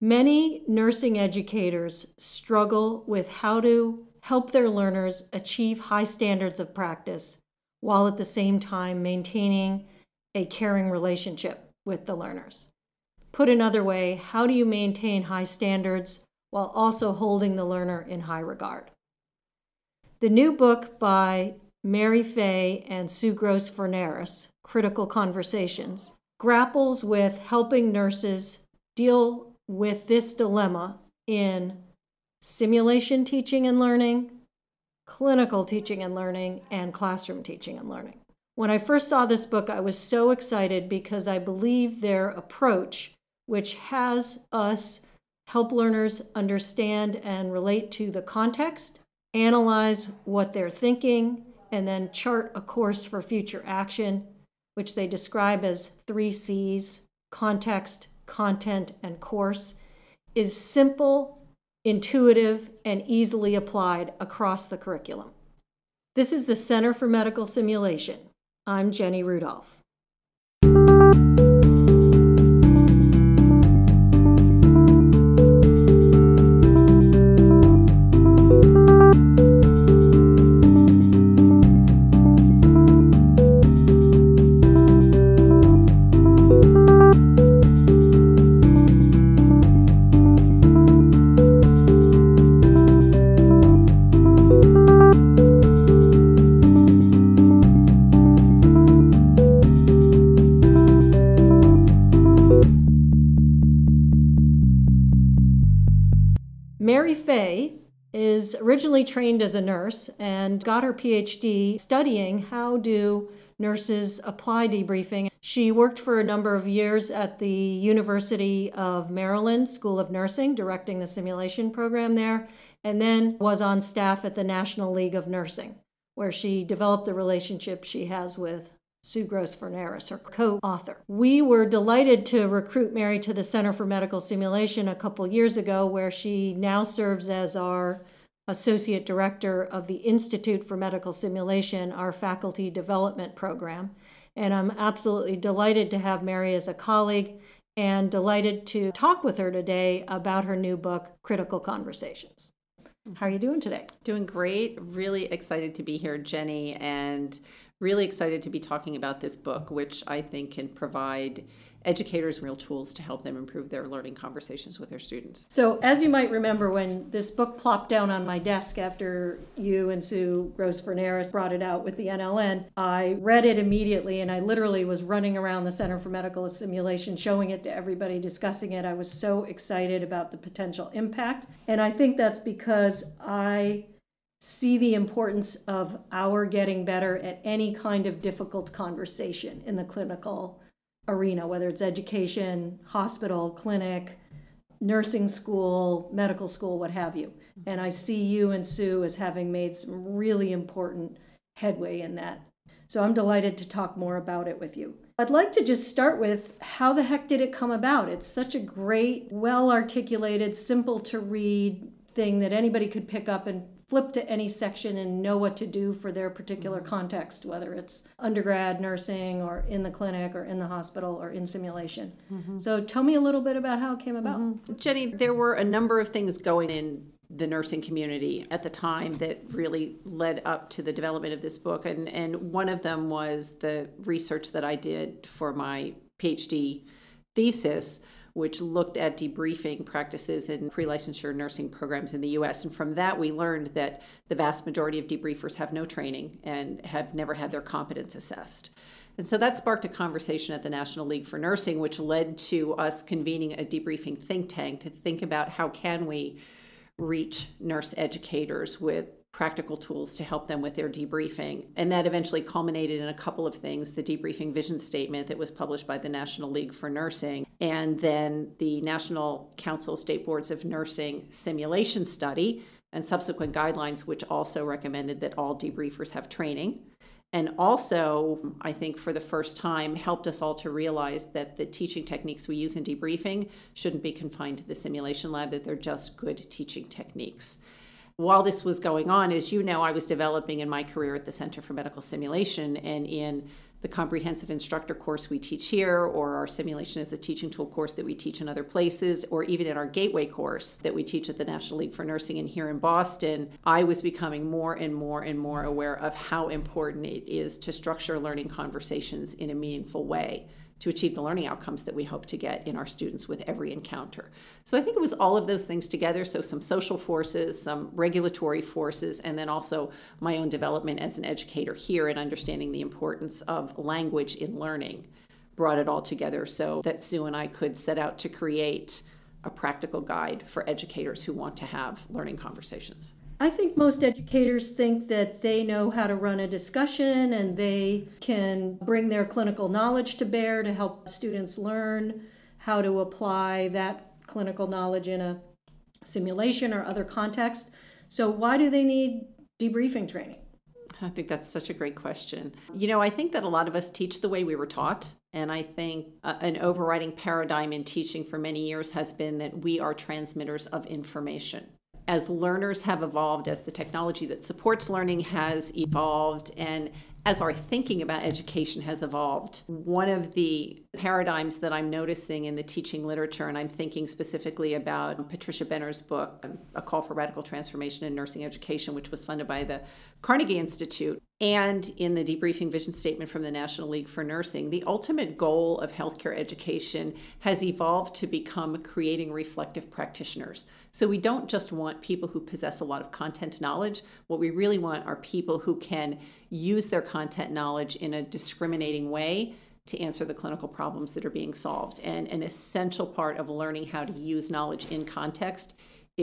Many nursing educators struggle with how to help their learners achieve high standards of practice while at the same time maintaining a caring relationship with the learners. Put another way, how do you maintain high standards while also holding the learner in high regard? The new book by Mary Fey and Sue Gross Forneris, Critical Conversations, grapples with helping nurses deal with this dilemma in simulation teaching and learning, clinical teaching and learning, and classroom teaching and learning. When I first saw this book, I was so excited because I believe their approach, which has us help learners understand and relate to the context, analyze what they're thinking, and then chart a course for future action, which they describe as three C's context, content, and course, is simple, intuitive, and easily applied across the curriculum. This is the Center for Medical Simulation. I'm Jenny Rudolph. Originally trained as a nurse and got her PhD studying how do nurses apply debriefing. She worked for a number of years at the University of Maryland School of Nursing, directing the simulation program there, and then was on staff at the National League of Nursing, where she developed the relationship she has with Sue Gross Forneris, her co author. We were delighted to recruit Mary to the Center for Medical Simulation a couple years ago, where she now serves as our Associate Director of the Institute for Medical Simulation, our faculty development program. And I'm absolutely delighted to have Mary as a colleague and delighted to talk with her today about her new book, Critical Conversations. How are you doing today? Doing great. Really excited to be here, Jenny, and really excited to be talking about this book, which I think can provide educators real tools to help them improve their learning conversations with their students. So, as you might remember, when this book plopped down on my desk after you and Sue Gross Forneris brought it out with the NLN, I read it immediately and I literally was running around the Center for Medical Simulation showing it to everybody, discussing it. I was so excited about the potential impact. And I think that's because I see the importance of our getting better at any kind of difficult conversation in the clinical arena, whether it's education, hospital, clinic, nursing school, medical school, what have you. And I see you and Sue as having made some really important headway in that. So I'm delighted to talk more about it with you. I'd like to just start with how the heck did it come about? It's such a great, well articulated, simple to read thing that anybody could pick up and flip to any section and know what to do for their particular mm-hmm. context, whether it's undergrad nursing or in the clinic or in the hospital or in simulation. Mm-hmm. So tell me a little bit about how it came about. Mm-hmm. Jenny, there were a number of things going in the nursing community at the time that really led up to the development of this book. And, and one of them was the research that I did for my PhD thesis which looked at debriefing practices in pre licensure nursing programs in the US. And from that, we learned that the vast majority of debriefers have no training and have never had their competence assessed. And so that sparked a conversation at the National League for Nursing, which led to us convening a debriefing think tank to think about how can we reach nurse educators with practical tools to help them with their debriefing. And that eventually culminated in a couple of things the debriefing vision statement that was published by the National League for Nursing, and then the National Council of State Boards of Nursing simulation study and subsequent guidelines, which also recommended that all debriefers have training. And also, I think for the first time, helped us all to realize that the teaching techniques we use in debriefing shouldn't be confined to the simulation lab, that they're just good teaching techniques while this was going on, as you know, I was developing in my career at the Center for Medical Simulation and in the comprehensive instructor course we teach here, or our simulation as a teaching tool course that we teach in other places, or even in our gateway course that we teach at the National League for Nursing and here in Boston, I was becoming more and more and more aware of how important it is to structure learning conversations in a meaningful way to achieve the learning outcomes that we hope to get in our students with every encounter. So I think it was all of those things together. So some social forces, some regulatory forces, and then also my own development as an educator here and understanding the importance of language in learning brought it all together so that Sue and I could set out to create a practical guide for educators who want to have learning conversations. I think most educators think that they know how to run a discussion and they can bring their clinical knowledge to bear to help students learn how to apply that clinical knowledge in a simulation or other context. So, why do they need debriefing training? I think that's such a great question. You know, I think that a lot of us teach the way we were taught. And I think uh, an overriding paradigm in teaching for many years has been that we are transmitters of information as learners have evolved, as the technology that supports learning has evolved, and as our thinking about education has evolved, one of the paradigms that I'm noticing in the teaching literature, and I'm thinking specifically about Patricia Benner's book, A Call for Radical Transformation in Nursing Education, which was funded by the Carnegie Institute, and in the debriefing vision statement from the National League for Nursing, the ultimate goal of healthcare education has evolved to become creating reflective practitioners. So we don't just want people who possess a lot of content knowledge. What we really want are people who can use their content knowledge in a discriminating way to answer the clinical problems that are being solved. And an essential part of learning how to use knowledge in context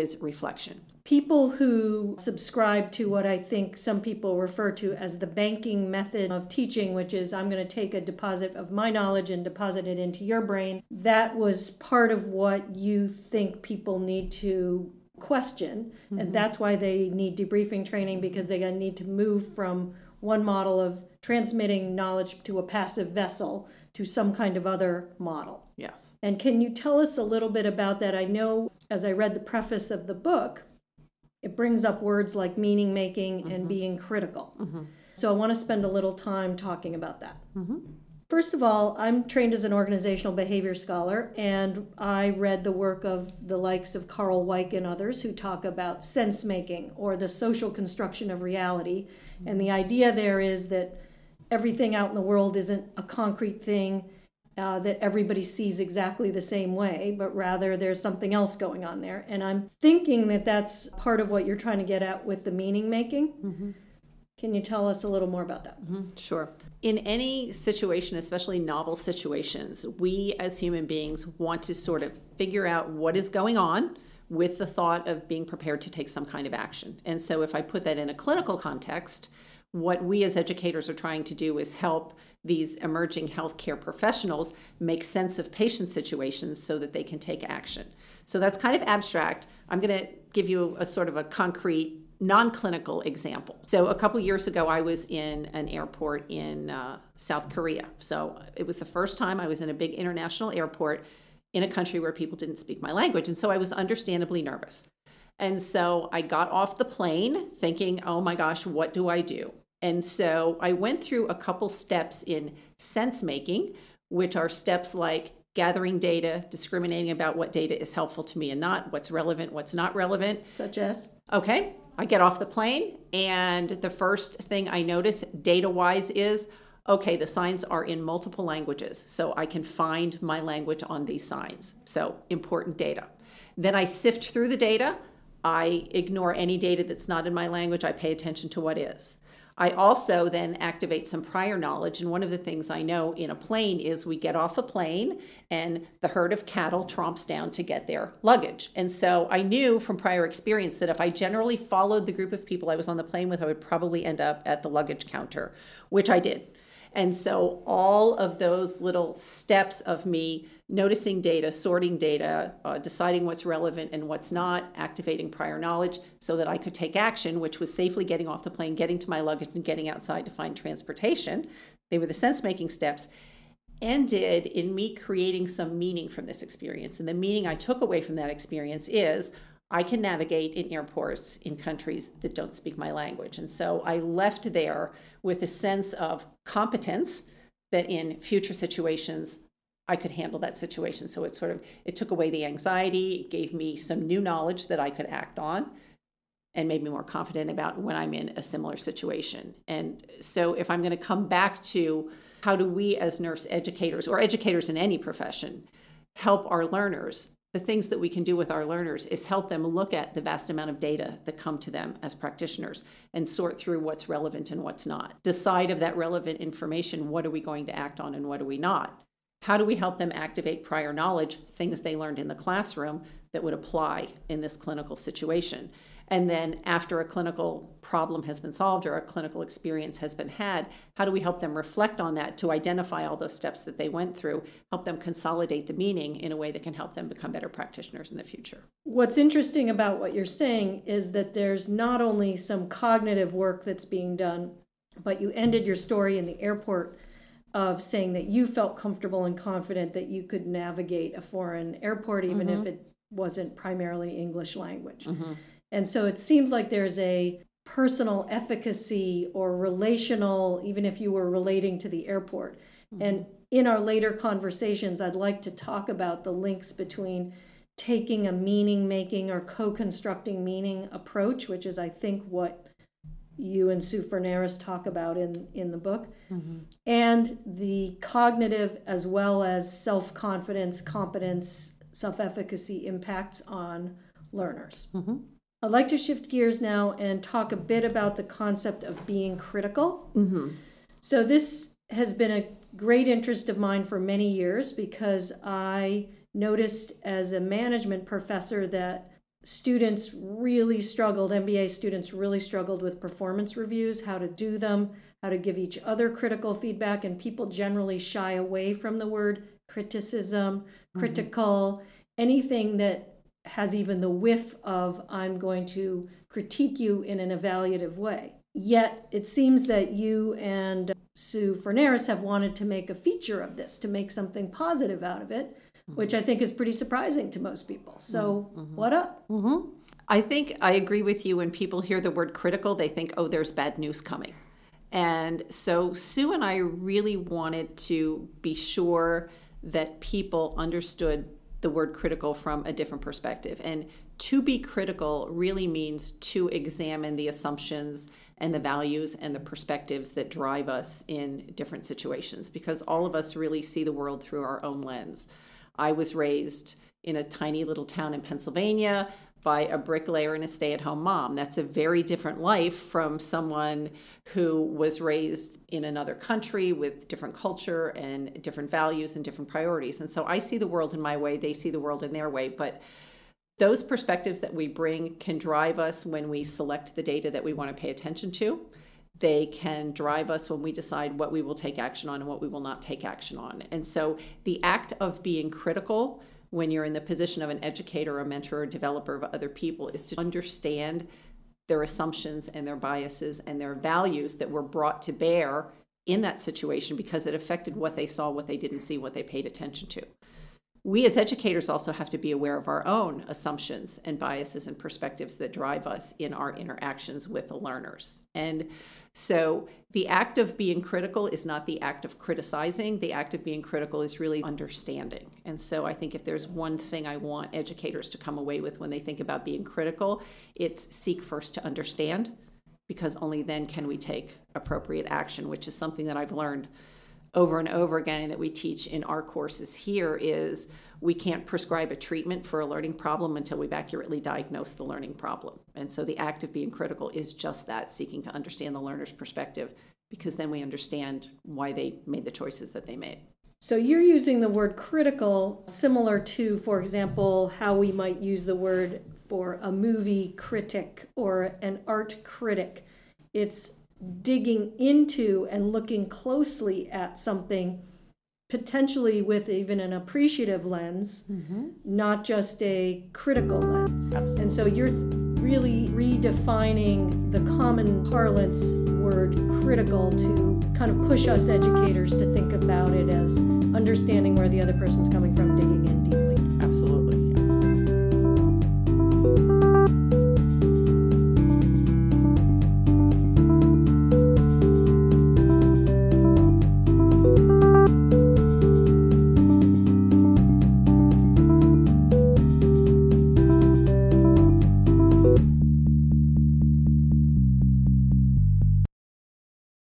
is reflection. People who subscribe to what I think some people refer to as the banking method of teaching, which is I'm going to take a deposit of my knowledge and deposit it into your brain, that was part of what you think people need to question. Mm-hmm. And that's why they need debriefing training because they need to move from one model of transmitting knowledge to a passive vessel to some kind of other model. Yes. And can you tell us a little bit about that? I know as I read the preface of the book, it brings up words like meaning making mm-hmm. and being critical. Mm-hmm. So I want to spend a little time talking about that. Mm-hmm. First of all, I'm trained as an organizational behavior scholar, and I read the work of the likes of Carl Weick and others who talk about sense making or the social construction of reality. And the idea there is that everything out in the world isn't a concrete thing uh, that everybody sees exactly the same way, but rather there's something else going on there. And I'm thinking that that's part of what you're trying to get at with the meaning making. Mm-hmm. Can you tell us a little more about that? Mm-hmm. Sure. In any situation, especially novel situations, we as human beings want to sort of figure out what is going on with the thought of being prepared to take some kind of action. And so, if I put that in a clinical context, what we as educators are trying to do is help these emerging healthcare professionals make sense of patient situations so that they can take action. So that's kind of abstract. I'm going to give you a sort of a concrete non-clinical example. So a couple years ago I was in an airport in uh, South Korea. So it was the first time I was in a big international airport in a country where people didn't speak my language and so I was understandably nervous. And so I got off the plane thinking, "Oh my gosh, what do I do?" And so I went through a couple steps in sense making, which are steps like gathering data, discriminating about what data is helpful to me and not, what's relevant, what's not relevant. Such as? Okay, I get off the plane, and the first thing I notice data wise is okay, the signs are in multiple languages, so I can find my language on these signs. So, important data. Then I sift through the data. I ignore any data that's not in my language. I pay attention to what is. I also then activate some prior knowledge. And one of the things I know in a plane is we get off a plane and the herd of cattle tromps down to get their luggage. And so I knew from prior experience that if I generally followed the group of people I was on the plane with, I would probably end up at the luggage counter, which I did. And so all of those little steps of me noticing data, sorting data, uh, deciding what's relevant and what's not, activating prior knowledge so that I could take action, which was safely getting off the plane, getting to my luggage, and getting outside to find transportation. They were the sense making steps. Ended in me creating some meaning from this experience. And the meaning I took away from that experience is I can navigate in airports in countries that don't speak my language. And so I left there with a sense of competence that in future situations I could handle that situation. So it sort of it took away the anxiety, it gave me some new knowledge that I could act on and made me more confident about when I'm in a similar situation. And so if I'm going to come back to how do we as nurse educators or educators in any profession help our learners the things that we can do with our learners is help them look at the vast amount of data that come to them as practitioners and sort through what's relevant and what's not. Decide of that relevant information, what are we going to act on and what are we not? How do we help them activate prior knowledge, things they learned in the classroom that would apply in this clinical situation? And then, after a clinical problem has been solved or a clinical experience has been had, how do we help them reflect on that to identify all those steps that they went through, help them consolidate the meaning in a way that can help them become better practitioners in the future? What's interesting about what you're saying is that there's not only some cognitive work that's being done, but you ended your story in the airport of saying that you felt comfortable and confident that you could navigate a foreign airport, even mm-hmm. if it wasn't primarily English language. Mm-hmm. And so it seems like there's a personal efficacy or relational, even if you were relating to the airport. Mm-hmm. And in our later conversations, I'd like to talk about the links between taking a meaning making or co constructing meaning approach, which is, I think, what you and Sue Forneris talk about in, in the book, mm-hmm. and the cognitive as well as self confidence, competence, self efficacy impacts on learners. Mm-hmm. I'd like to shift gears now and talk a bit about the concept of being critical. Mm-hmm. So, this has been a great interest of mine for many years because I noticed as a management professor that students really struggled, MBA students really struggled with performance reviews, how to do them, how to give each other critical feedback, and people generally shy away from the word criticism, mm-hmm. critical, anything that has even the whiff of I'm going to critique you in an evaluative way. Yet it seems that you and Sue Forneris have wanted to make a feature of this, to make something positive out of it. Which I think is pretty surprising to most people. So, mm-hmm. what up? Mm-hmm. I think I agree with you. When people hear the word critical, they think, oh, there's bad news coming. And so Sue and I really wanted to be sure that people understood the word critical from a different perspective. And to be critical really means to examine the assumptions and the values and the perspectives that drive us in different situations because all of us really see the world through our own lens. I was raised in a tiny little town in Pennsylvania by a bricklayer and a stay at home mom. That's a very different life from someone who was raised in another country with different culture and different values and different priorities. And so I see the world in my way, they see the world in their way. But those perspectives that we bring can drive us when we select the data that we want to pay attention to. They can drive us when we decide what we will take action on and what we will not take action on. And so the act of being critical when you're in the position of an educator, a mentor, or developer of other people is to understand their assumptions and their biases and their values that were brought to bear in that situation because it affected what they saw, what they didn't see, what they paid attention to. We as educators also have to be aware of our own assumptions and biases and perspectives that drive us in our interactions with the learners. And so the act of being critical is not the act of criticizing. The act of being critical is really understanding. And so I think if there's one thing I want educators to come away with when they think about being critical, it's seek first to understand, because only then can we take appropriate action, which is something that I've learned over and over again and that we teach in our courses here is we can't prescribe a treatment for a learning problem until we've accurately diagnosed the learning problem. And so the act of being critical is just that, seeking to understand the learner's perspective, because then we understand why they made the choices that they made. So you're using the word critical similar to, for example, how we might use the word for a movie critic or an art critic. It's digging into and looking closely at something potentially with even an appreciative lens, mm-hmm. not just a critical lens. Absolutely. And so you're really redefining the common parlance word critical to kind of push us educators to think about it as understanding where the other person's coming from, digging in deep.